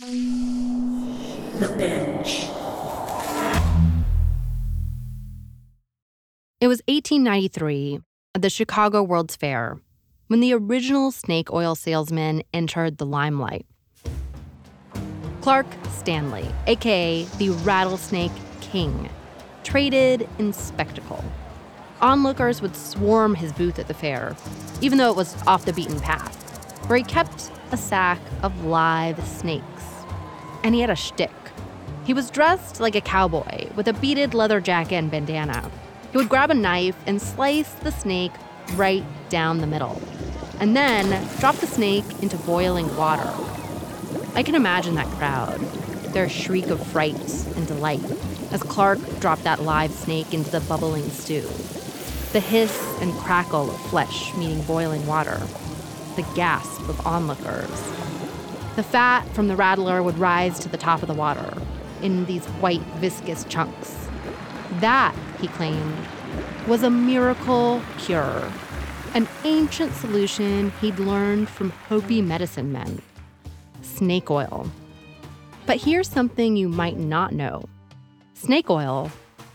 The Binge. It was 1893 at the Chicago World's Fair when the original snake oil salesman entered the limelight. Clark Stanley, aka the Rattlesnake King, traded in spectacle. Onlookers would swarm his booth at the fair, even though it was off the beaten path, where he kept a sack of live snakes. And he had a shtick. He was dressed like a cowboy with a beaded leather jacket and bandana. He would grab a knife and slice the snake right down the middle, and then drop the snake into boiling water. I can imagine that crowd, their shriek of fright and delight as Clark dropped that live snake into the bubbling stew. The hiss and crackle of flesh meeting boiling water, the gasp of onlookers. The fat from the rattler would rise to the top of the water in these white, viscous chunks. That, he claimed, was a miracle cure, an ancient solution he'd learned from Hopi medicine men snake oil. But here's something you might not know snake oil,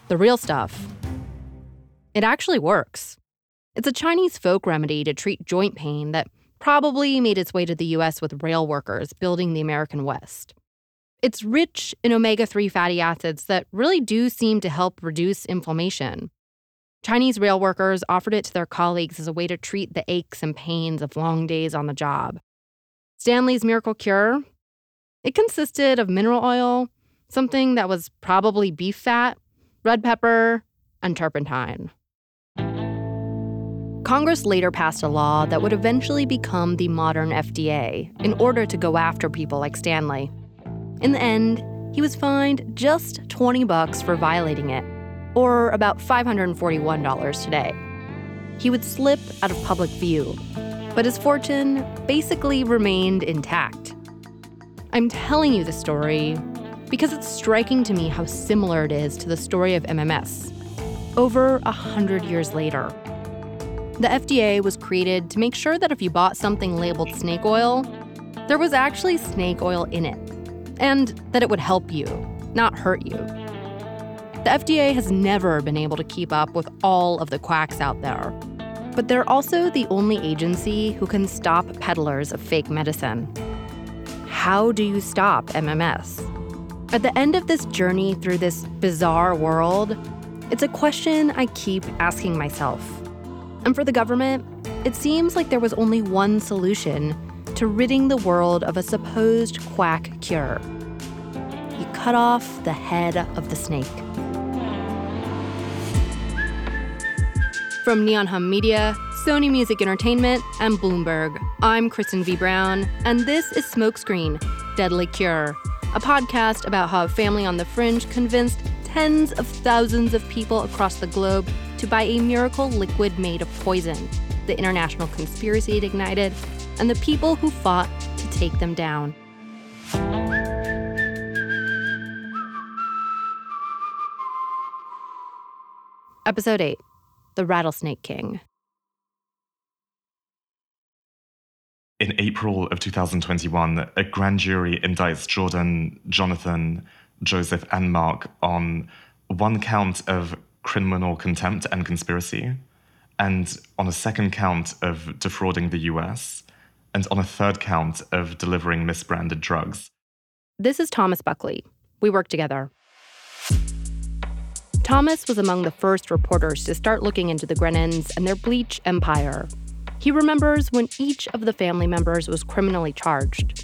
the real stuff, it actually works. It's a Chinese folk remedy to treat joint pain that probably made its way to the US with rail workers building the American West. It's rich in omega 3 fatty acids that really do seem to help reduce inflammation. Chinese rail workers offered it to their colleagues as a way to treat the aches and pains of long days on the job. Stanley's miracle cure? It consisted of mineral oil, something that was probably beef fat, red pepper, and turpentine. Congress later passed a law that would eventually become the modern FDA in order to go after people like Stanley. In the end, he was fined just 20 bucks for violating it, or about $541 today. He would slip out of public view, but his fortune basically remained intact. I'm telling you the story because it's striking to me how similar it is to the story of MMS. Over a hundred years later, the FDA was created to make sure that if you bought something labeled snake oil, there was actually snake oil in it, and that it would help you, not hurt you. The FDA has never been able to keep up with all of the quacks out there, but they're also the only agency who can stop peddlers of fake medicine. How do you stop MMS? At the end of this journey through this bizarre world, it's a question I keep asking myself. And for the government, it seems like there was only one solution to ridding the world of a supposed quack cure. You cut off the head of the snake. From Neon Hum Media, Sony Music Entertainment, and Bloomberg, I'm Kristen V. Brown, and this is Smokescreen Deadly Cure, a podcast about how a family on the fringe convinced tens of thousands of people across the globe to buy a miracle liquid made of poison, the international conspiracy it ignited, and the people who fought to take them down. Episode 8 The Rattlesnake King. In April of 2021, a grand jury indicts Jordan, Jonathan, Joseph, and Mark on one count of criminal contempt and conspiracy, and on a second count of defrauding the US, and on a third count of delivering misbranded drugs. This is Thomas Buckley. We work together. Thomas was among the first reporters to start looking into the Grenons and their bleach empire. He remembers when each of the family members was criminally charged.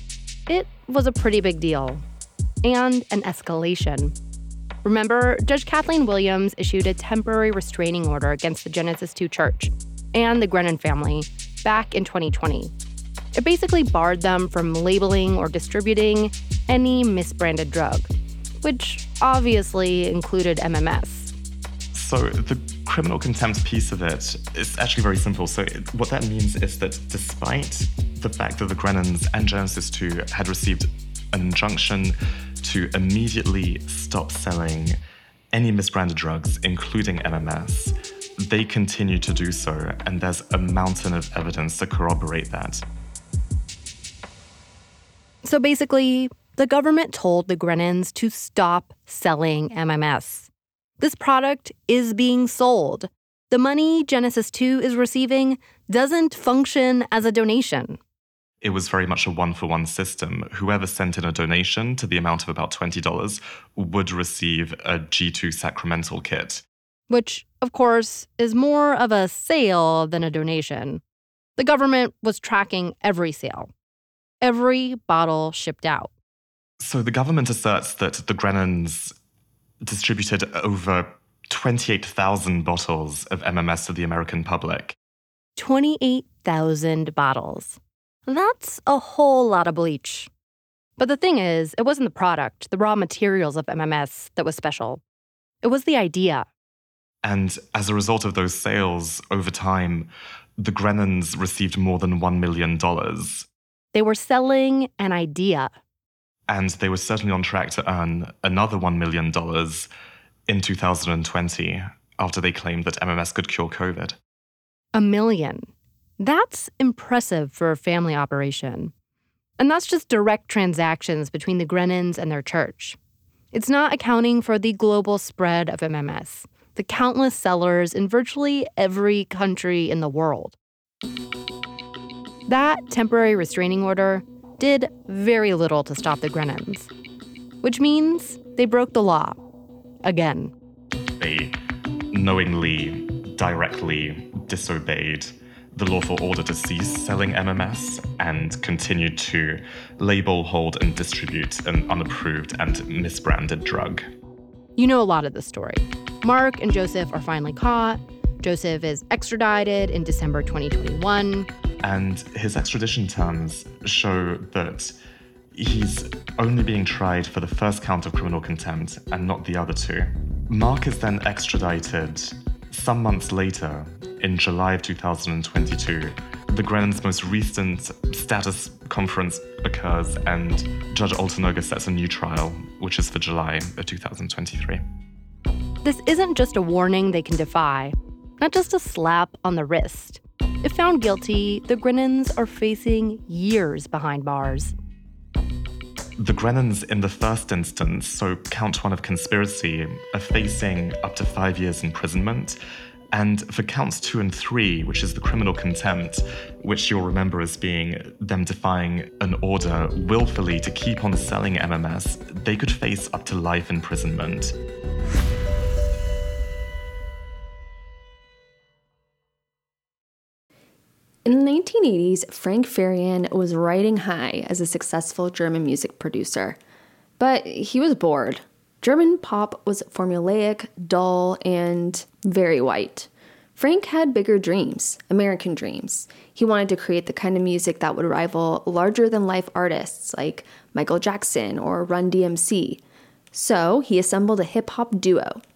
It was a pretty big deal, and an escalation. Remember, Judge Kathleen Williams issued a temporary restraining order against the Genesis 2 Church and the Grenon family back in 2020. It basically barred them from labeling or distributing any misbranded drug, which obviously included MMS. So the criminal contempt piece of it is actually very simple. So what that means is that despite the fact that the Grenons and Genesis 2 had received an injunction to immediately stop selling any misbranded drugs, including MMS, they continue to do so, and there's a mountain of evidence to corroborate that. So basically, the government told the Grenons to stop selling MMS. This product is being sold. The money Genesis 2 is receiving doesn't function as a donation. It was very much a one for one system. Whoever sent in a donation to the amount of about $20 would receive a G2 sacramental kit. Which, of course, is more of a sale than a donation. The government was tracking every sale, every bottle shipped out. So the government asserts that the Grenons distributed over 28,000 bottles of MMS to the American public. 28,000 bottles. That's a whole lot of bleach. But the thing is, it wasn't the product, the raw materials of MMS that was special. It was the idea. And as a result of those sales, over time, the Grenons received more than $1 million. They were selling an idea. And they were certainly on track to earn another $1 million in 2020 after they claimed that MMS could cure COVID. A million. That's impressive for a family operation. And that's just direct transactions between the Grenons and their church. It's not accounting for the global spread of MMS, the countless sellers in virtually every country in the world. That temporary restraining order did very little to stop the Grenons, which means they broke the law again. They knowingly, directly disobeyed the lawful order to cease selling MMS and continued to label, hold, and distribute an unapproved and misbranded drug. You know a lot of the story. Mark and Joseph are finally caught. Joseph is extradited in December 2021. And his extradition terms show that he's only being tried for the first count of criminal contempt and not the other two. Mark is then extradited some months later in July of 2022, the Grenon's most recent status conference occurs, and Judge Altonaga sets a new trial, which is for July of 2023. This isn't just a warning they can defy, not just a slap on the wrist. If found guilty, the Grenons are facing years behind bars. The Grenons, in the first instance, so count one of conspiracy, are facing up to five years imprisonment and for counts two and three, which is the criminal contempt, which you'll remember as being them defying an order willfully to keep on selling MMS, they could face up to life imprisonment. In the 1980s, Frank Farian was riding high as a successful German music producer. But he was bored. German pop was formulaic, dull, and very white. Frank had bigger dreams, American dreams. He wanted to create the kind of music that would rival larger than life artists like Michael Jackson or Run DMC. So he assembled a hip hop duo,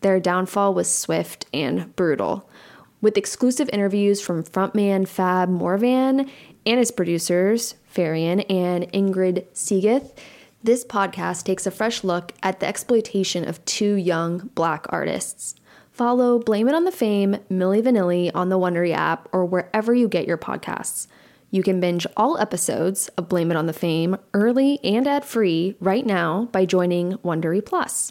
their downfall was swift and brutal. With exclusive interviews from frontman Fab Morvan and his producers, Farian and Ingrid Segieth, this podcast takes a fresh look at the exploitation of two young black artists. Follow Blame It on the Fame, Milli Vanilli on the Wondery app or wherever you get your podcasts. You can binge all episodes of Blame It on the Fame early and ad free right now by joining Wondery Plus.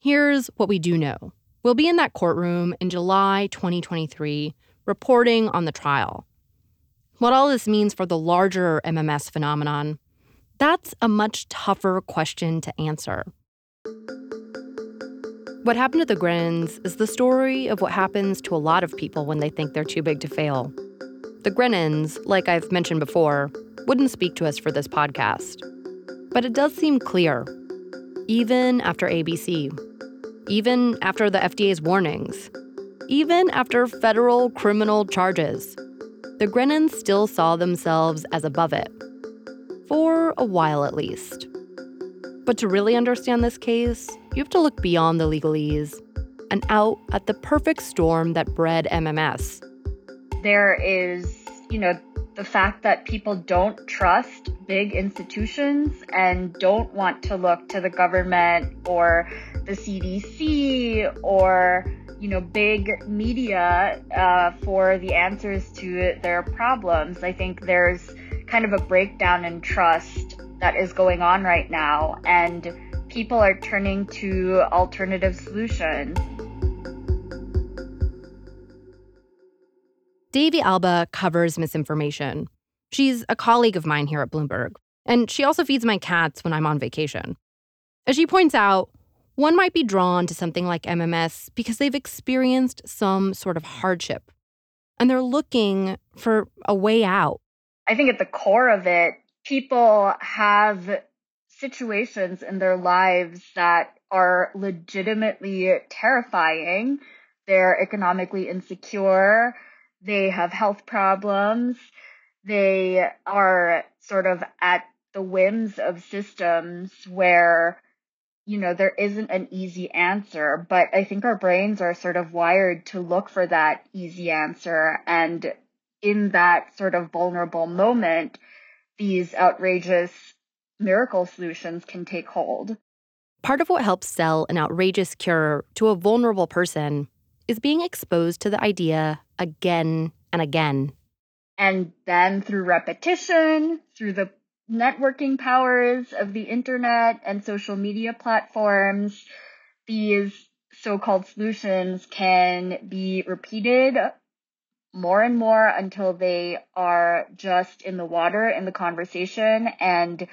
Here's what we do know we'll be in that courtroom in July 2023, reporting on the trial. What all this means for the larger MMS phenomenon, that's a much tougher question to answer. What happened to the Grenons is the story of what happens to a lot of people when they think they're too big to fail. The Grenons, like I've mentioned before, wouldn't speak to us for this podcast. But it does seem clear, even after ABC, even after the FDA's warnings, even after federal criminal charges, the Grenons still saw themselves as above it. For a while at least. But to really understand this case, you have to look beyond the legalese and out at the perfect storm that bred MMS. There is, you know, the fact that people don't trust big institutions and don't want to look to the government or the CDC or you know big media uh, for the answers to their problems. I think there's kind of a breakdown in trust that is going on right now, and people are turning to alternative solutions. Davey Alba covers misinformation. She's a colleague of mine here at Bloomberg, and she also feeds my cats when I'm on vacation. As she points out, one might be drawn to something like MMS because they've experienced some sort of hardship and they're looking for a way out. I think at the core of it, people have situations in their lives that are legitimately terrifying. They're economically insecure, they have health problems, they are sort of at the whims of systems where you know, there isn't an easy answer, but I think our brains are sort of wired to look for that easy answer. And in that sort of vulnerable moment, these outrageous miracle solutions can take hold. Part of what helps sell an outrageous cure to a vulnerable person is being exposed to the idea again and again. And then through repetition, through the networking powers of the internet and social media platforms, these so-called solutions can be repeated more and more until they are just in the water in the conversation and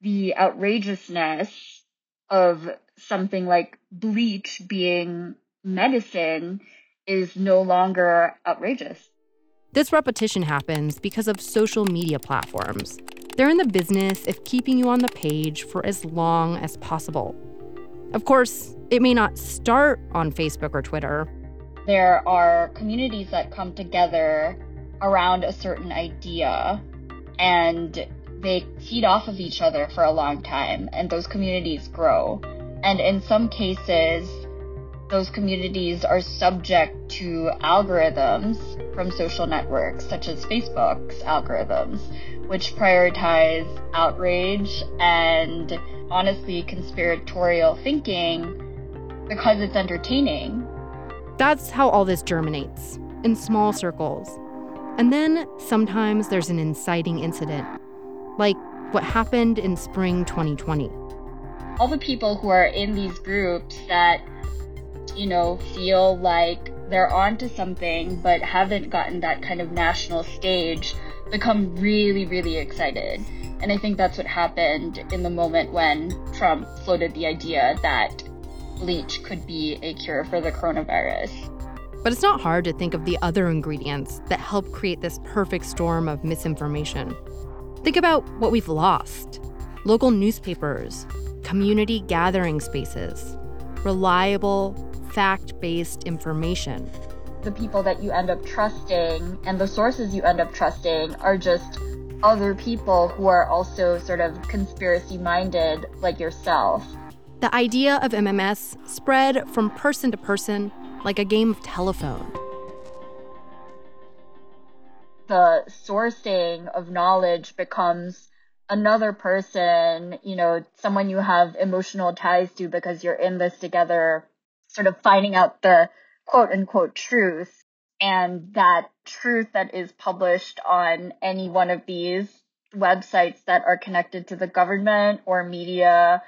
the outrageousness of something like bleach being medicine is no longer outrageous. This repetition happens because of social media platforms. They're in the business of keeping you on the page for as long as possible. Of course, it may not start on Facebook or Twitter. There are communities that come together around a certain idea and they feed off of each other for a long time, and those communities grow. And in some cases, those communities are subject to algorithms from social networks, such as Facebook's algorithms, which prioritize outrage and honestly conspiratorial thinking because it's entertaining. That's how all this germinates in small circles. And then sometimes there's an inciting incident, like what happened in spring 2020. All the people who are in these groups that, you know, feel like they're onto something but haven't gotten that kind of national stage become really, really excited. And I think that's what happened in the moment when Trump floated the idea that bleach could be a cure for the coronavirus. But it's not hard to think of the other ingredients that help create this perfect storm of misinformation. Think about what we've lost local newspapers, community gathering spaces, reliable, fact based information the people that you end up trusting and the sources you end up trusting are just other people who are also sort of conspiracy minded like yourself. The idea of MMS spread from person to person like a game of telephone. The sourcing of knowledge becomes another person, you know, someone you have emotional ties to because you're in this together, sort of finding out the quote unquote truth. And that truth that is published on any one of these websites that are connected to the government or media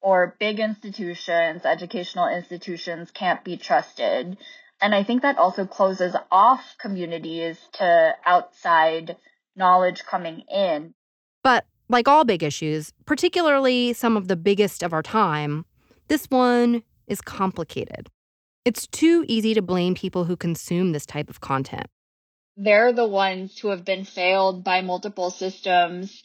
or big institutions, educational institutions can't be trusted. And I think that also closes off communities to outside knowledge coming in. But like all big issues, particularly some of the biggest of our time, this one is complicated. It's too easy to blame people who consume this type of content. They're the ones who have been failed by multiple systems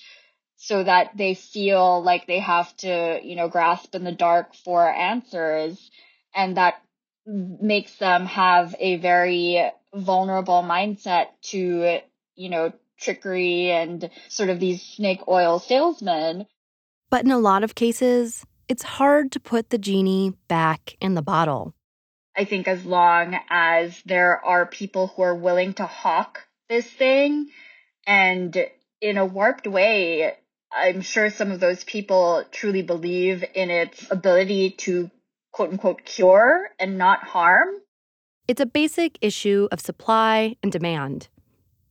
so that they feel like they have to, you know, grasp in the dark for answers. And that makes them have a very vulnerable mindset to, you know, trickery and sort of these snake oil salesmen. But in a lot of cases, it's hard to put the genie back in the bottle. I think as long as there are people who are willing to hawk this thing and in a warped way, I'm sure some of those people truly believe in its ability to quote unquote cure and not harm. It's a basic issue of supply and demand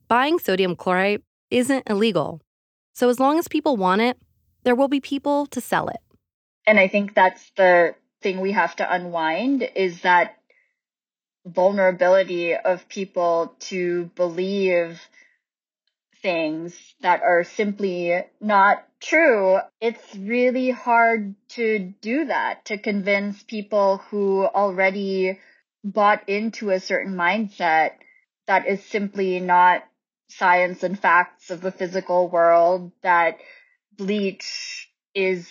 buying sodium chlorite isn't illegal. So as long as people want it, there will be people to sell it. And I think that's the thing we have to unwind is that vulnerability of people to believe things that are simply not true. It's really hard to do that, to convince people who already bought into a certain mindset that is simply not science and facts of the physical world that bleach is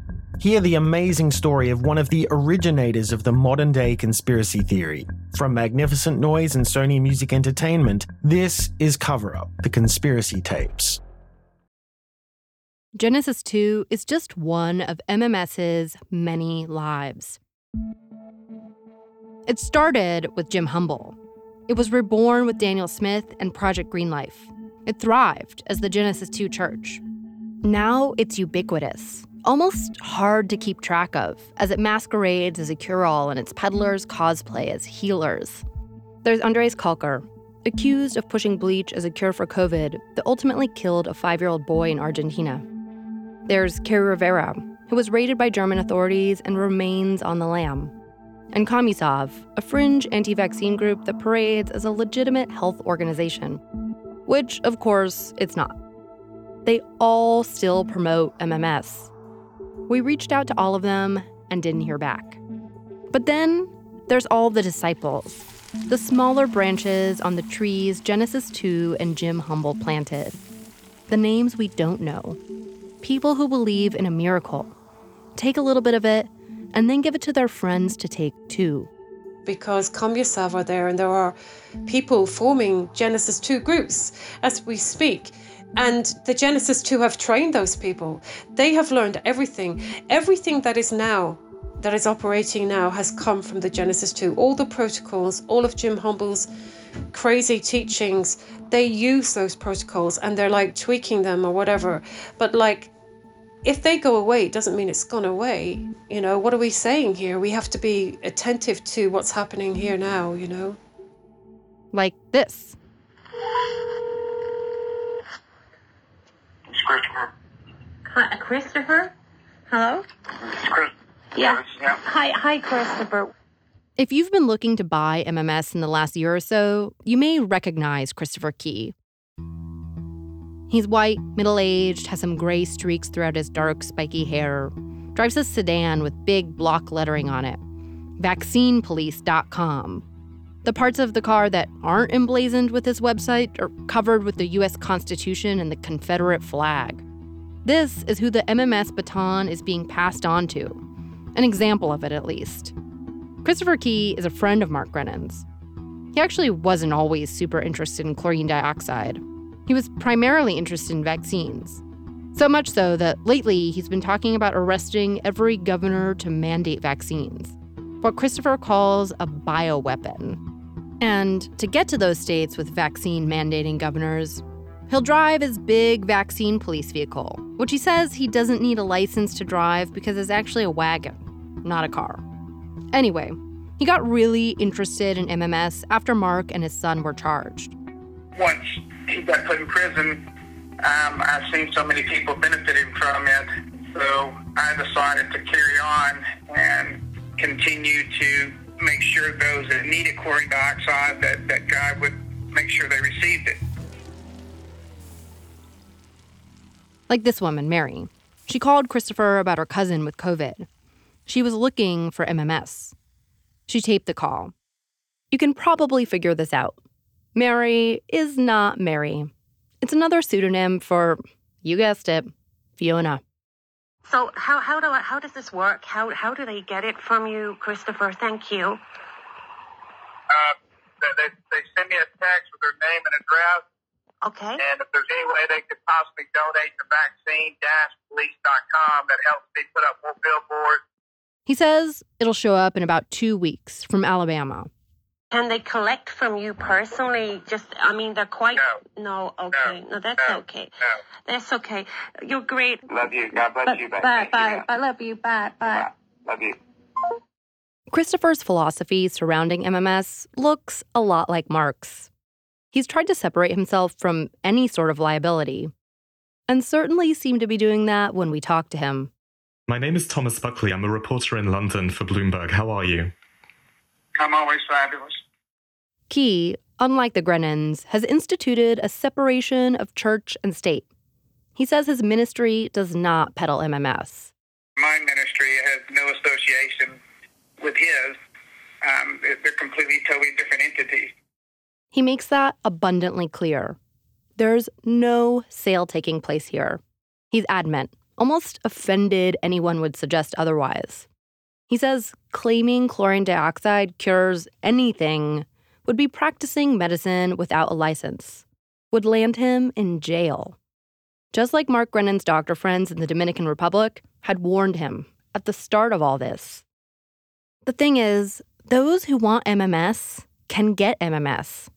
Hear the amazing story of one of the originators of the modern day conspiracy theory. From Magnificent Noise and Sony Music Entertainment, this is Cover Up The Conspiracy Tapes. Genesis 2 is just one of MMS's many lives. It started with Jim Humble. It was reborn with Daniel Smith and Project Green Life. It thrived as the Genesis 2 church. Now it's ubiquitous almost hard to keep track of as it masquerades as a cure all and its peddlers cosplay as healers. There's Andreas Kalcker, accused of pushing bleach as a cure for COVID that ultimately killed a five year old boy in Argentina. There's Kerri Rivera, who was raided by German authorities and remains on the lam. And Comusav, a fringe anti vaccine group that parades as a legitimate health organization. Which, of course, it's not. They all still promote MMS, we reached out to all of them and didn't hear back. But then there's all the disciples, the smaller branches on the trees Genesis 2 and Jim Humble planted. The names we don't know. People who believe in a miracle. Take a little bit of it and then give it to their friends to take too. Because are there and there are people forming Genesis 2 groups as we speak. And the Genesis 2 have trained those people. They have learned everything. Everything that is now, that is operating now, has come from the Genesis 2. All the protocols, all of Jim Humble's crazy teachings, they use those protocols and they're like tweaking them or whatever. But like if they go away, it doesn't mean it's gone away. You know, what are we saying here? We have to be attentive to what's happening here now, you know? Like this. Christopher. Hi, uh, Christopher? Hello? Chris. Yeah. Yeah. Hi, hi, Christopher. If you've been looking to buy MMS in the last year or so, you may recognize Christopher Key. He's white, middle aged, has some gray streaks throughout his dark, spiky hair, drives a sedan with big block lettering on it vaccinepolice.com. The parts of the car that aren't emblazoned with his website are covered with the US Constitution and the Confederate flag. This is who the MMS baton is being passed on to, an example of it at least. Christopher Key is a friend of Mark Grenon's. He actually wasn't always super interested in chlorine dioxide. He was primarily interested in vaccines. So much so that lately he's been talking about arresting every governor to mandate vaccines, what Christopher calls a bioweapon. And to get to those states with vaccine mandating governors, he'll drive his big vaccine police vehicle, which he says he doesn't need a license to drive because it's actually a wagon, not a car. Anyway, he got really interested in MMS after Mark and his son were charged. Once he got put in prison, um, I've seen so many people benefiting from it. So I decided to carry on and continue to make sure those that needed chlorine dioxide, that, that God would make sure they received it. Like this woman, Mary. She called Christopher about her cousin with COVID. She was looking for MMS. She taped the call. You can probably figure this out. Mary is not Mary. It's another pseudonym for, you guessed it, Fiona. So how how do I, how does this work? How how do they get it from you, Christopher? Thank you. Uh, they, they send me a text with their name and address. Okay. And if there's any way they could possibly donate to vaccine-police.com that helps me put up more billboards. He says it'll show up in about two weeks from Alabama. Can they collect from you personally? Just, I mean, they're quite. No. okay. No, that's okay. That's okay. You're great. Love you. God bless Bye, you. babe. bye, bye. man. I love you. Bye, bye. Love you. Christopher's philosophy surrounding MMS looks a lot like Mark's. He's tried to separate himself from any sort of liability, and certainly seemed to be doing that when we talked to him. My name is Thomas Buckley. I'm a reporter in London for Bloomberg. How are you? I'm always fabulous. Key, unlike the Grenons, has instituted a separation of church and state. He says his ministry does not peddle MMS. My ministry has no association with his. Um, they're they're completely, totally different entities. He makes that abundantly clear. There's no sale taking place here. He's adamant, almost offended anyone would suggest otherwise. He says claiming chlorine dioxide cures anything would be practicing medicine without a license, would land him in jail. Just like Mark Grenon's doctor friends in the Dominican Republic had warned him at the start of all this. The thing is, those who want MMS can get MMS.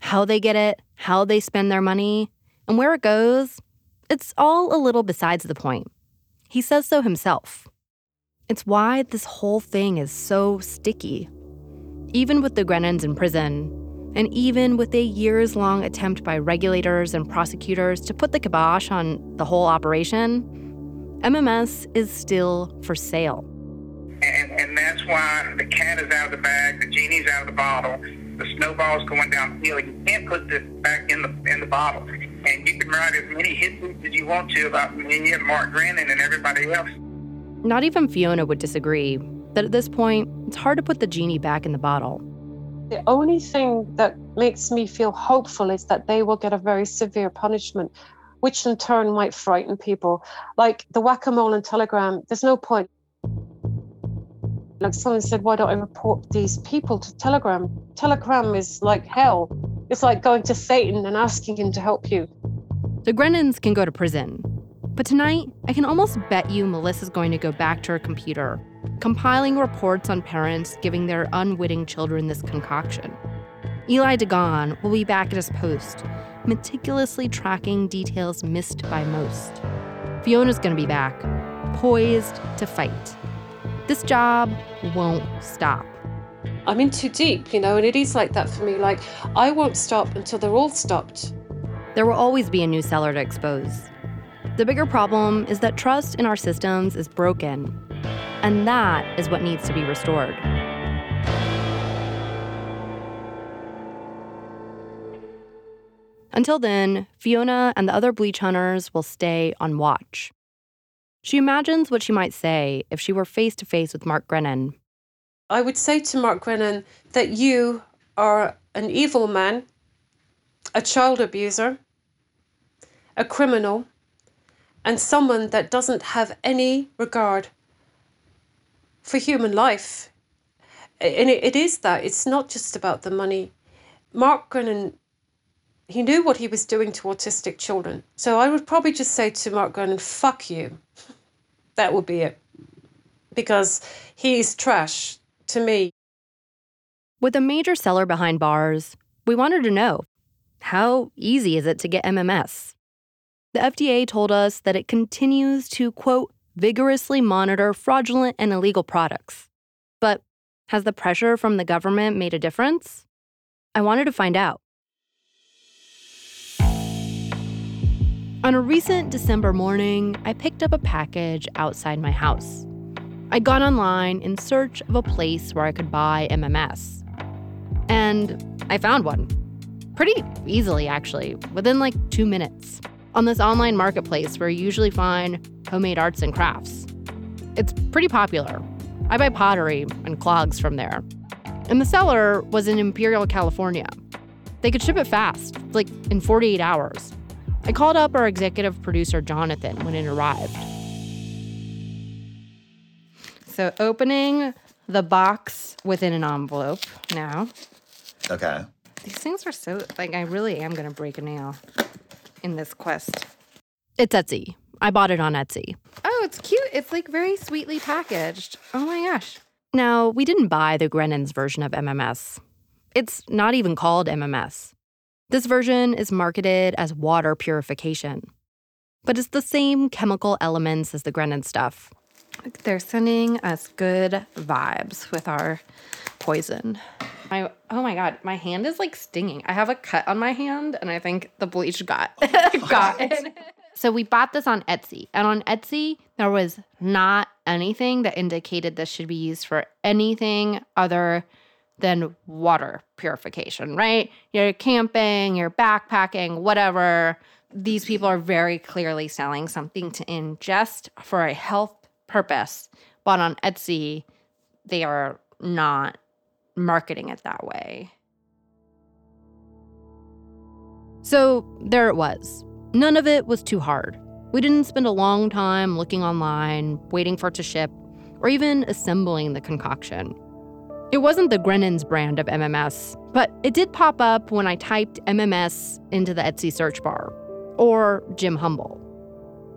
How they get it, how they spend their money, and where it goes, it's all a little besides the point. He says so himself. It's why this whole thing is so sticky. Even with the Grenons in prison, and even with a years long attempt by regulators and prosecutors to put the kibosh on the whole operation, MMS is still for sale. And, and that's why the cat is out of the bag, the genie's out of the bottle, the snowball's going downhill. You can't put this back in the in the bottle. And you can write as many hit books as you want to about me and Mark Grenon and everybody else. Not even Fiona would disagree that at this point, it's hard to put the genie back in the bottle. The only thing that makes me feel hopeful is that they will get a very severe punishment, which in turn might frighten people. Like the whack a mole and Telegram, there's no point. Like someone said, why don't I report these people to Telegram? Telegram is like hell. It's like going to Satan and asking him to help you. The Grenons can go to prison. But tonight, I can almost bet you Melissa's going to go back to her computer, compiling reports on parents giving their unwitting children this concoction. Eli Dagon will be back at his post, meticulously tracking details missed by most. Fiona's gonna be back, poised to fight. This job won't stop. I'm in too deep, you know, and it is like that for me. Like, I won't stop until they're all stopped. There will always be a new seller to expose. The bigger problem is that trust in our systems is broken, and that is what needs to be restored. Until then, Fiona and the other bleach hunters will stay on watch. She imagines what she might say if she were face to face with Mark Grenon. I would say to Mark Grenon that you are an evil man, a child abuser, a criminal, and someone that doesn't have any regard for human life. And it, it is that. It's not just about the money. Mark Grenon, he knew what he was doing to autistic children. So I would probably just say to Mark Grenon, fuck you. That would be it. Because he's trash to me. With a major seller behind bars, we wanted to know how easy is it to get MMS? The FDA told us that it continues to, quote, vigorously monitor fraudulent and illegal products. But has the pressure from the government made a difference? I wanted to find out. On a recent December morning, I picked up a package outside my house. I'd gone online in search of a place where I could buy MMS. And I found one. Pretty easily, actually, within like two minutes, on this online marketplace where you usually find homemade arts and crafts. It's pretty popular. I buy pottery and clogs from there. And the seller was in Imperial, California. They could ship it fast, like in 48 hours. I called up our executive producer, Jonathan, when it arrived. So, opening the box within an envelope now. Okay. These things are so, like, I really am going to break a nail in this quest. It's Etsy. I bought it on Etsy. Oh, it's cute. It's like very sweetly packaged. Oh my gosh. Now, we didn't buy the Grenon's version of MMS. It's not even called MMS. This version is marketed as water purification, but it's the same chemical elements as the Grenon stuff. They're sending us good vibes with our poison. My, oh my god, my hand is like stinging. I have a cut on my hand, and I think the bleach got got it. So we bought this on Etsy, and on Etsy there was not anything that indicated this should be used for anything other than water purification, right? You're camping, you're backpacking, whatever. These people are very clearly selling something to ingest for a health purpose. But on Etsy, they are not marketing it that way. So there it was. None of it was too hard. We didn't spend a long time looking online, waiting for it to ship, or even assembling the concoction. It wasn't the Grenon's brand of MMS, but it did pop up when I typed MMS into the Etsy search bar, or Jim Humble.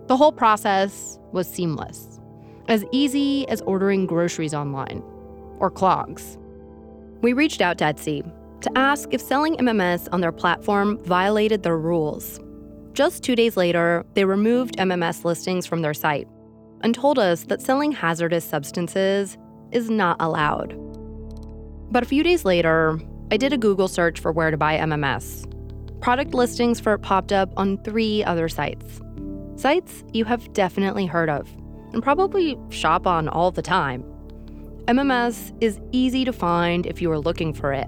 The whole process was seamless, as easy as ordering groceries online, or clogs. We reached out to Etsy to ask if selling MMS on their platform violated their rules. Just two days later, they removed MMS listings from their site and told us that selling hazardous substances is not allowed. But a few days later, I did a Google search for where to buy MMS. Product listings for it popped up on three other sites. Sites you have definitely heard of and probably shop on all the time. MMS is easy to find if you are looking for it.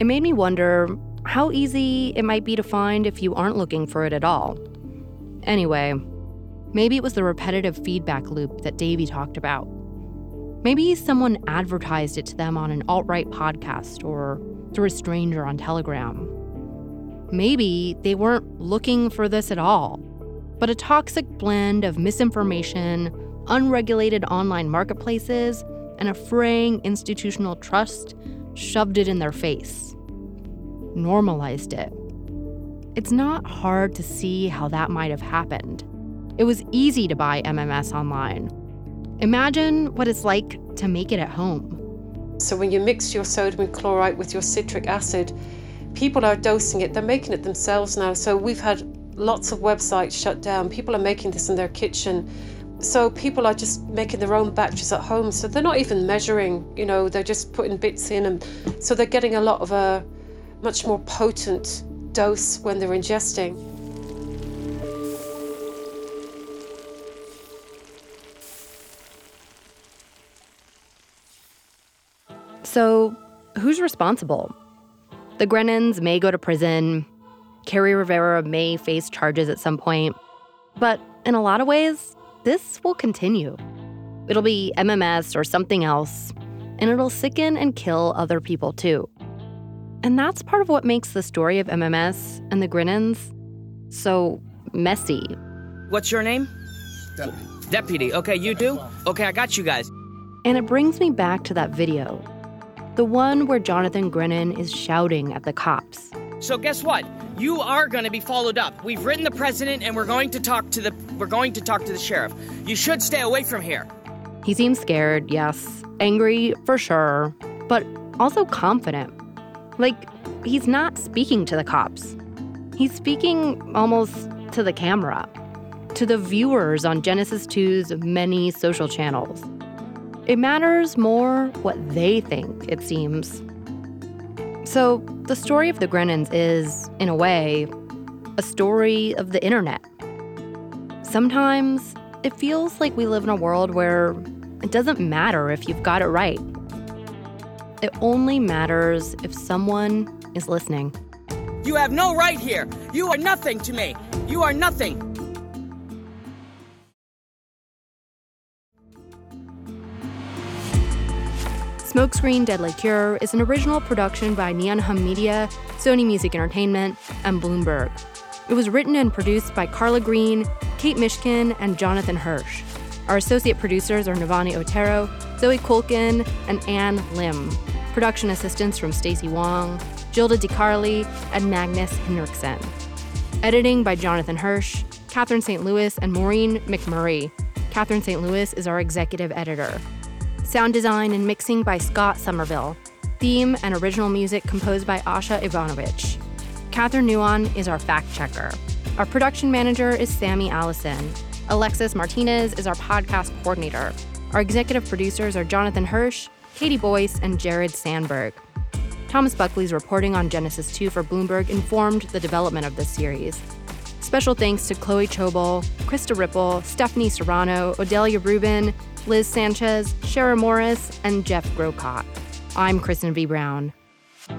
It made me wonder how easy it might be to find if you aren't looking for it at all. Anyway, maybe it was the repetitive feedback loop that Davey talked about. Maybe someone advertised it to them on an alt right podcast or through a stranger on Telegram. Maybe they weren't looking for this at all, but a toxic blend of misinformation, unregulated online marketplaces, and a fraying institutional trust shoved it in their face, normalized it. It's not hard to see how that might have happened. It was easy to buy MMS online. Imagine what it's like to make it at home. So when you mix your sodium chlorite with your citric acid, people are dosing it. They're making it themselves now. So we've had lots of websites shut down. People are making this in their kitchen. So people are just making their own batches at home. So they're not even measuring, you know, they're just putting bits in. And so they're getting a lot of a much more potent dose when they're ingesting. So, who's responsible? The Grenons may go to prison. Kerri Rivera may face charges at some point. But in a lot of ways, this will continue. It'll be MMS or something else, and it'll sicken and kill other people too. And that's part of what makes the story of MMS and the Grenons so messy. What's your name? Deputy. Deputy. Okay, you do? Okay, I got you guys. And it brings me back to that video the one where Jonathan Grenon is shouting at the cops. So guess what? You are going to be followed up. We've written the president and we're going to talk to the we're going to talk to the sheriff. You should stay away from here. He seems scared, yes. Angry for sure, but also confident. Like he's not speaking to the cops. He's speaking almost to the camera, to the viewers on Genesis 2's many social channels. It matters more what they think, it seems. So, the story of the Grenons is, in a way, a story of the internet. Sometimes it feels like we live in a world where it doesn't matter if you've got it right. It only matters if someone is listening. You have no right here. You are nothing to me. You are nothing. Smokescreen Deadly Cure is an original production by Neon Hum Media, Sony Music Entertainment, and Bloomberg. It was written and produced by Carla Green, Kate Mishkin, and Jonathan Hirsch. Our associate producers are Navani Otero, Zoe Kulkin, and Anne Lim. Production assistance from Stacey Wong, Gilda DiCarli, and Magnus Henriksen. Editing by Jonathan Hirsch, Catherine St. Louis, and Maureen McMurray. Catherine St. Louis is our executive editor. Sound design and mixing by Scott Somerville. Theme and original music composed by Asha Ivanovich. Catherine Nuon is our fact checker. Our production manager is Sammy Allison. Alexis Martinez is our podcast coordinator. Our executive producers are Jonathan Hirsch, Katie Boyce, and Jared Sandberg. Thomas Buckley's reporting on Genesis 2 for Bloomberg informed the development of this series. Special thanks to Chloe Chobol, Krista Ripple, Stephanie Serrano, Odelia Rubin, Liz Sanchez, Shara Morris, and Jeff Grocott. I'm Kristen V. Brown.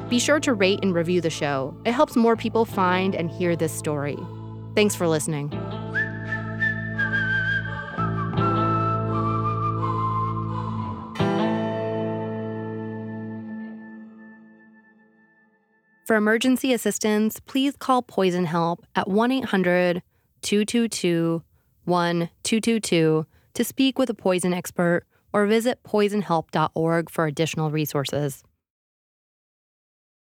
Be sure to rate and review the show. It helps more people find and hear this story. Thanks for listening. For emergency assistance, please call Poison Help at 1 800 222 1222 to speak with a poison expert or visit poisonhelp.org for additional resources.